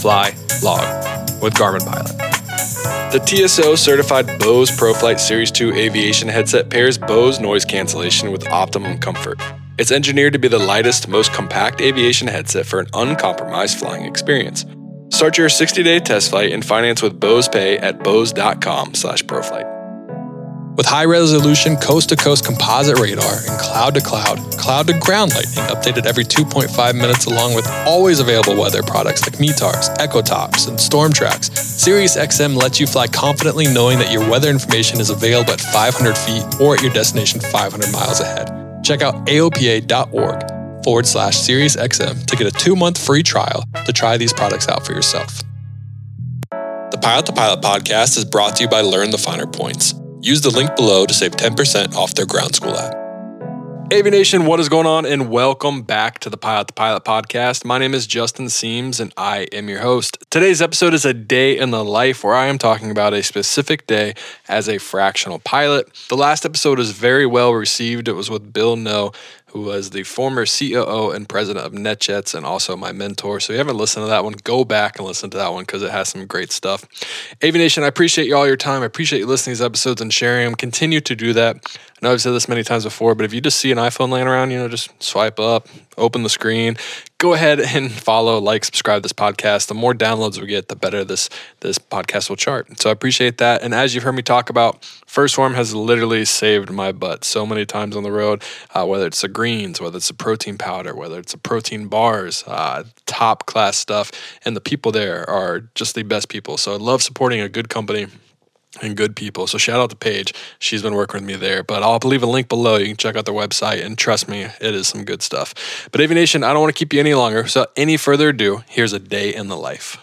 fly, log with Garmin Pilot. The TSO certified Bose ProFlight Series 2 aviation headset pairs Bose noise cancellation with optimum comfort. It's engineered to be the lightest, most compact aviation headset for an uncompromised flying experience. Start your 60-day test flight and finance with Bose Pay at bose.com slash proflight. With high-resolution coast-to-coast composite radar and cloud-to-cloud, cloud-to-ground lightning updated every 2.5 minutes along with always available weather products like METARs, EchoTops, and StormTrax, SiriusXM lets you fly confidently knowing that your weather information is available at 500 feet or at your destination 500 miles ahead. Check out aopa.org forward slash SiriusXM to get a two month free trial to try these products out for yourself. The Pilot to Pilot podcast is brought to you by Learn the Finer Points. Use the link below to save 10% off their ground school app. Aviation, what is going on? And welcome back to the Pilot to Pilot podcast. My name is Justin Siems and I am your host. Today's episode is a day in the life where I am talking about a specific day as a fractional pilot. The last episode was very well received. It was with Bill Noe, who was the former COO and president of NetJets and also my mentor. So if you haven't listened to that one, go back and listen to that one because it has some great stuff. Aviation, I appreciate you all your time. I appreciate you listening to these episodes and sharing them. Continue to do that. I know I've said this many times before, but if you just see an iPhone laying around, you know, just swipe up, open the screen, go ahead and follow, like, subscribe this podcast. The more downloads we get, the better this this podcast will chart. So I appreciate that. And as you've heard me talk about, First Form has literally saved my butt so many times on the road. Uh, whether it's the greens, whether it's the protein powder, whether it's the protein bars, uh, top class stuff, and the people there are just the best people. So I love supporting a good company and good people. So shout out to Paige. She's been working with me there. But I'll leave a link below. You can check out their website and trust me, it is some good stuff. But Aviation, I don't want to keep you any longer. So any further ado, here's a day in the life.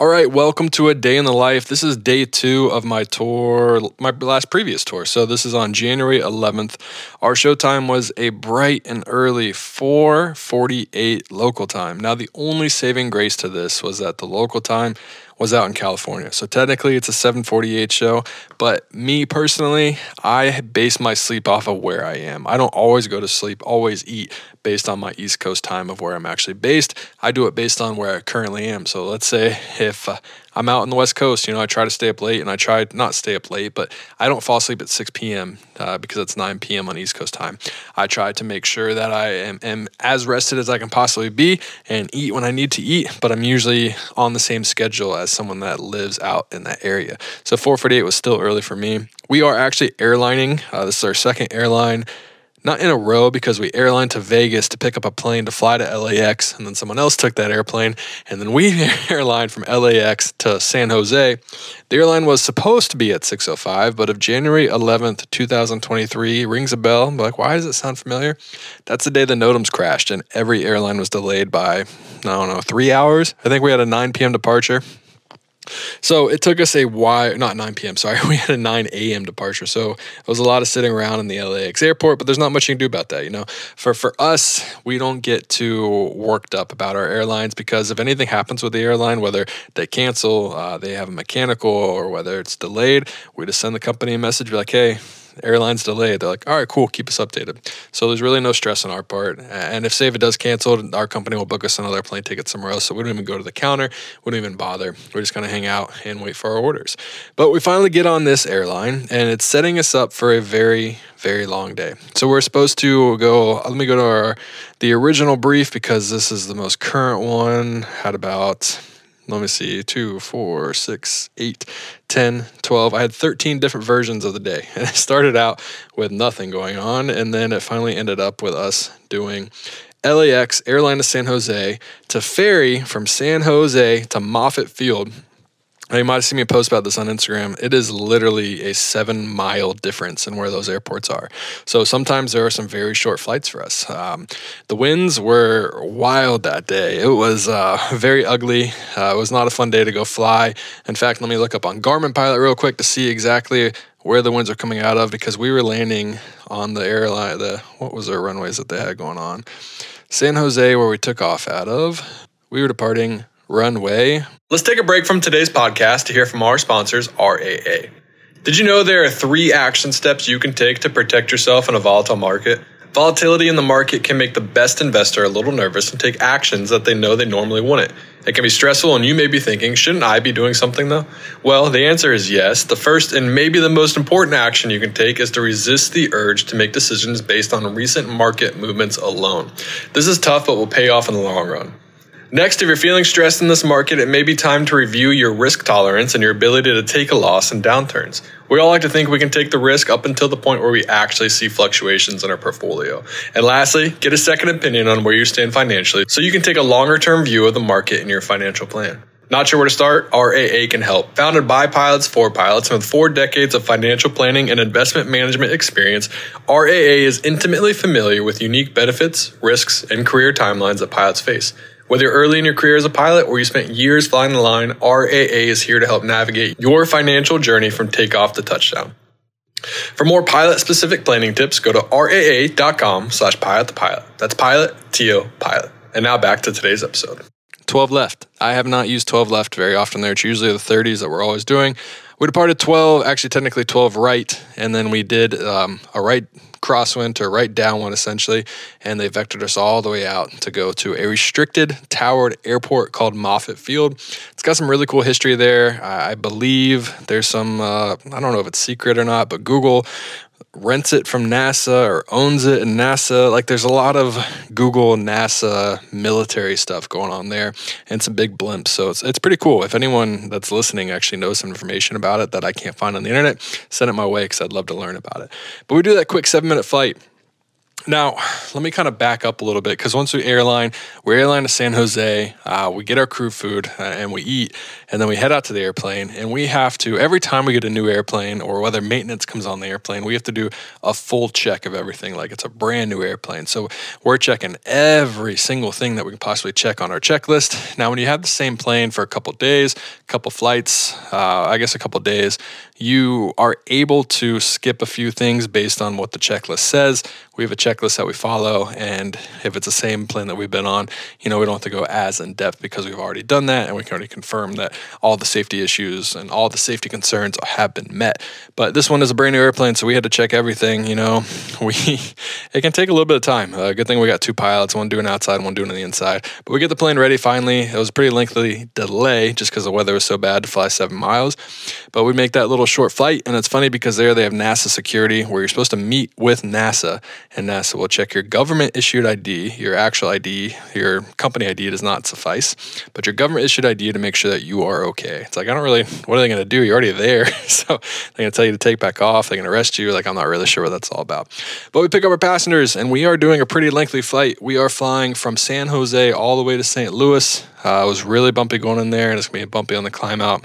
All right, welcome to a day in the life. This is day two of my tour, my last previous tour. So this is on January 11th. Our show time was a bright and early 4:48 local time. Now the only saving grace to this was that the local time was out in California. So technically it's a 748 show, but me personally, I base my sleep off of where I am. I don't always go to sleep, always eat based on my East Coast time of where I'm actually based. I do it based on where I currently am. So let's say if uh, I'm out on the West Coast, you know, I try to stay up late and I try not stay up late, but I don't fall asleep at 6 p.m. Uh, because it's 9 p.m. on East Coast time. I try to make sure that I am, am as rested as I can possibly be and eat when I need to eat, but I'm usually on the same schedule as someone that lives out in that area. So 448 was still early for me. We are actually airlining. Uh, this is our second airline not in a row because we airlined to Vegas to pick up a plane to fly to LAX, and then someone else took that airplane, and then we airlined from LAX to San Jose. The airline was supposed to be at 6:05, but if January 11th, 2023 rings a bell, I'm like, why does it sound familiar? That's the day the NOTAMs crashed, and every airline was delayed by I don't know three hours. I think we had a 9 p.m. departure. So it took us a while, not 9 p.m., sorry, we had a 9 a.m. departure. So it was a lot of sitting around in the LAX airport, but there's not much you can do about that, you know. For for us, we don't get too worked up about our airlines because if anything happens with the airline, whether they cancel, uh, they have a mechanical, or whether it's delayed, we just send the company a message, be like, hey, airline's delayed. They're like, all right, cool, keep us updated. So there's really no stress on our part. And if if it does cancel, our company will book us another plane ticket somewhere else. So we don't even go to the counter. We don't even bother. We're just gonna hang out and wait for our orders. But we finally get on this airline, and it's setting us up for a very very long day. So we're supposed to go. Let me go to our the original brief because this is the most current one. Had about let me see, two, four, six, eight, 10, 12. I had 13 different versions of the day. And it started out with nothing going on. And then it finally ended up with us doing LAX, airline to San Jose, to ferry from San Jose to Moffett Field. You might have seen me post about this on Instagram. It is literally a seven mile difference in where those airports are. So sometimes there are some very short flights for us. Um, the winds were wild that day. It was uh, very ugly. Uh, it was not a fun day to go fly. In fact, let me look up on Garmin Pilot real quick to see exactly where the winds are coming out of because we were landing on the airline. The what was their runways that they had going on? San Jose, where we took off out of. We were departing runway. Let's take a break from today's podcast to hear from our sponsors, RAA. Did you know there are three action steps you can take to protect yourself in a volatile market? Volatility in the market can make the best investor a little nervous and take actions that they know they normally wouldn't. It can be stressful, and you may be thinking, shouldn't I be doing something though? Well, the answer is yes. The first and maybe the most important action you can take is to resist the urge to make decisions based on recent market movements alone. This is tough, but will pay off in the long run. Next, if you're feeling stressed in this market, it may be time to review your risk tolerance and your ability to take a loss in downturns. We all like to think we can take the risk up until the point where we actually see fluctuations in our portfolio. And lastly, get a second opinion on where you stand financially so you can take a longer term view of the market in your financial plan. Not sure where to start? RAA can help. Founded by pilots for pilots and with four decades of financial planning and investment management experience, RAA is intimately familiar with unique benefits, risks, and career timelines that pilots face. Whether early in your career as a pilot or you spent years flying the line, RAA is here to help navigate your financial journey from takeoff to touchdown. For more pilot specific planning tips, go to raa.com slash pilot to pilot. That's pilot, T-O, pilot. And now back to today's episode. 12 left. I have not used 12 left very often there. It's usually the 30s that we're always doing. We departed 12, actually technically 12 right, and then we did um, a right crosswind to right downwind essentially, and they vectored us all the way out to go to a restricted towered airport called Moffett Field. It's got some really cool history there. I believe there's some, uh, I don't know if it's secret or not, but Google rents it from NASA or owns it in NASA. Like there's a lot of Google, NASA, military stuff going on there and some big blimps. So it's, it's pretty cool. If anyone that's listening actually knows some information about it that I can't find on the internet, send it my way because I'd love to learn about it. But we do that quick seven minute flight. Now, let me kind of back up a little bit because once we airline, we airline to San Jose, uh, we get our crew food uh, and we eat, and then we head out to the airplane. And we have to, every time we get a new airplane or whether maintenance comes on the airplane, we have to do a full check of everything like it's a brand new airplane. So we're checking every single thing that we can possibly check on our checklist. Now, when you have the same plane for a couple days, a couple flights, uh, I guess a couple days, you are able to skip a few things based on what the checklist says. We have a checklist that we follow, and if it's the same plan that we've been on, you know, we don't have to go as in depth because we've already done that and we can already confirm that all the safety issues and all the safety concerns have been met. But this one is a brand new airplane, so we had to check everything. You know, we it can take a little bit of time. Uh, good thing we got two pilots, one doing outside, one doing on the inside. But we get the plane ready finally. It was a pretty lengthy delay just because the weather was so bad to fly seven miles. But we make that little little short flight. And it's funny because there they have NASA security where you're supposed to meet with NASA, and NASA will check your government issued ID, your actual ID, your company ID does not suffice, but your government issued ID to make sure that you are okay. It's like, I don't really, what are they going to do? You're already there. so they're going to tell you to take back off. They're going to arrest you. Like, I'm not really sure what that's all about. But we pick up our passengers, and we are doing a pretty lengthy flight. We are flying from San Jose all the way to St. Louis. Uh, it was really bumpy going in there, and it's going to be bumpy on the climb out.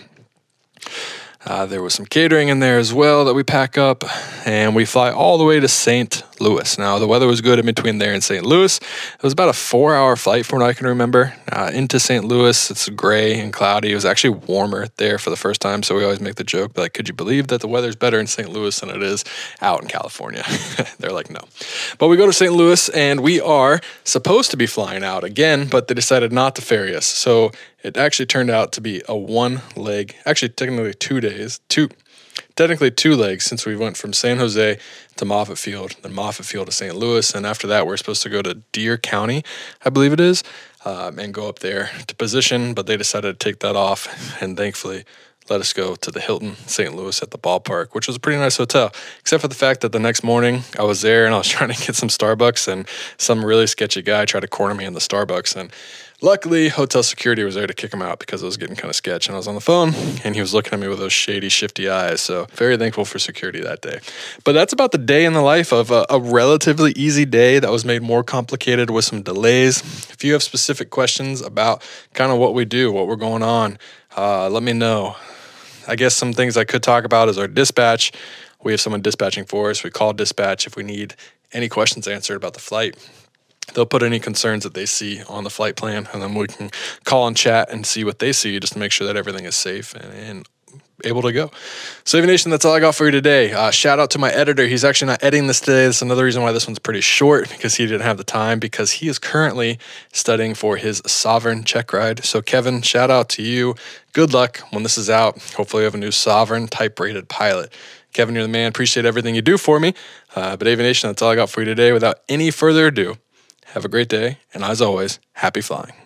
Uh, there was some catering in there as well that we pack up, and we fly all the way to St. Louis. Now, the weather was good in between there and St. Louis. It was about a four hour flight from what I can remember. Uh, into St. Louis, it's gray and cloudy. It was actually warmer there for the first time, so we always make the joke, like, could you believe that the weather's better in St. Louis than it is out in California? They're like, no. But we go to St. Louis, and we are supposed to be flying out again, but they decided not to ferry us. So it actually turned out to be a one leg, actually, technically two days, two technically two legs since we went from San Jose to Moffett Field, then Moffett Field to St. Louis, and after that we're supposed to go to Deer County, I believe it is, um, and go up there to position. But they decided to take that off, and thankfully let us go to the Hilton St. Louis at the ballpark, which was a pretty nice hotel, except for the fact that the next morning I was there and I was trying to get some Starbucks, and some really sketchy guy tried to corner me in the Starbucks, and Luckily, hotel security was there to kick him out because it was getting kind of sketch. And I was on the phone and he was looking at me with those shady, shifty eyes. So, very thankful for security that day. But that's about the day in the life of a, a relatively easy day that was made more complicated with some delays. If you have specific questions about kind of what we do, what we're going on, uh, let me know. I guess some things I could talk about is our dispatch. We have someone dispatching for us. We call dispatch if we need any questions answered about the flight. They'll put any concerns that they see on the flight plan, and then we can call and chat and see what they see just to make sure that everything is safe and, and able to go. So, Aviation, that's all I got for you today. Uh, shout out to my editor. He's actually not editing this today. That's another reason why this one's pretty short because he didn't have the time because he is currently studying for his sovereign check ride. So, Kevin, shout out to you. Good luck when this is out. Hopefully, you have a new sovereign type rated pilot. Kevin, you're the man. Appreciate everything you do for me. Uh, but, Aviation, that's all I got for you today. Without any further ado, have a great day. And as always, happy flying.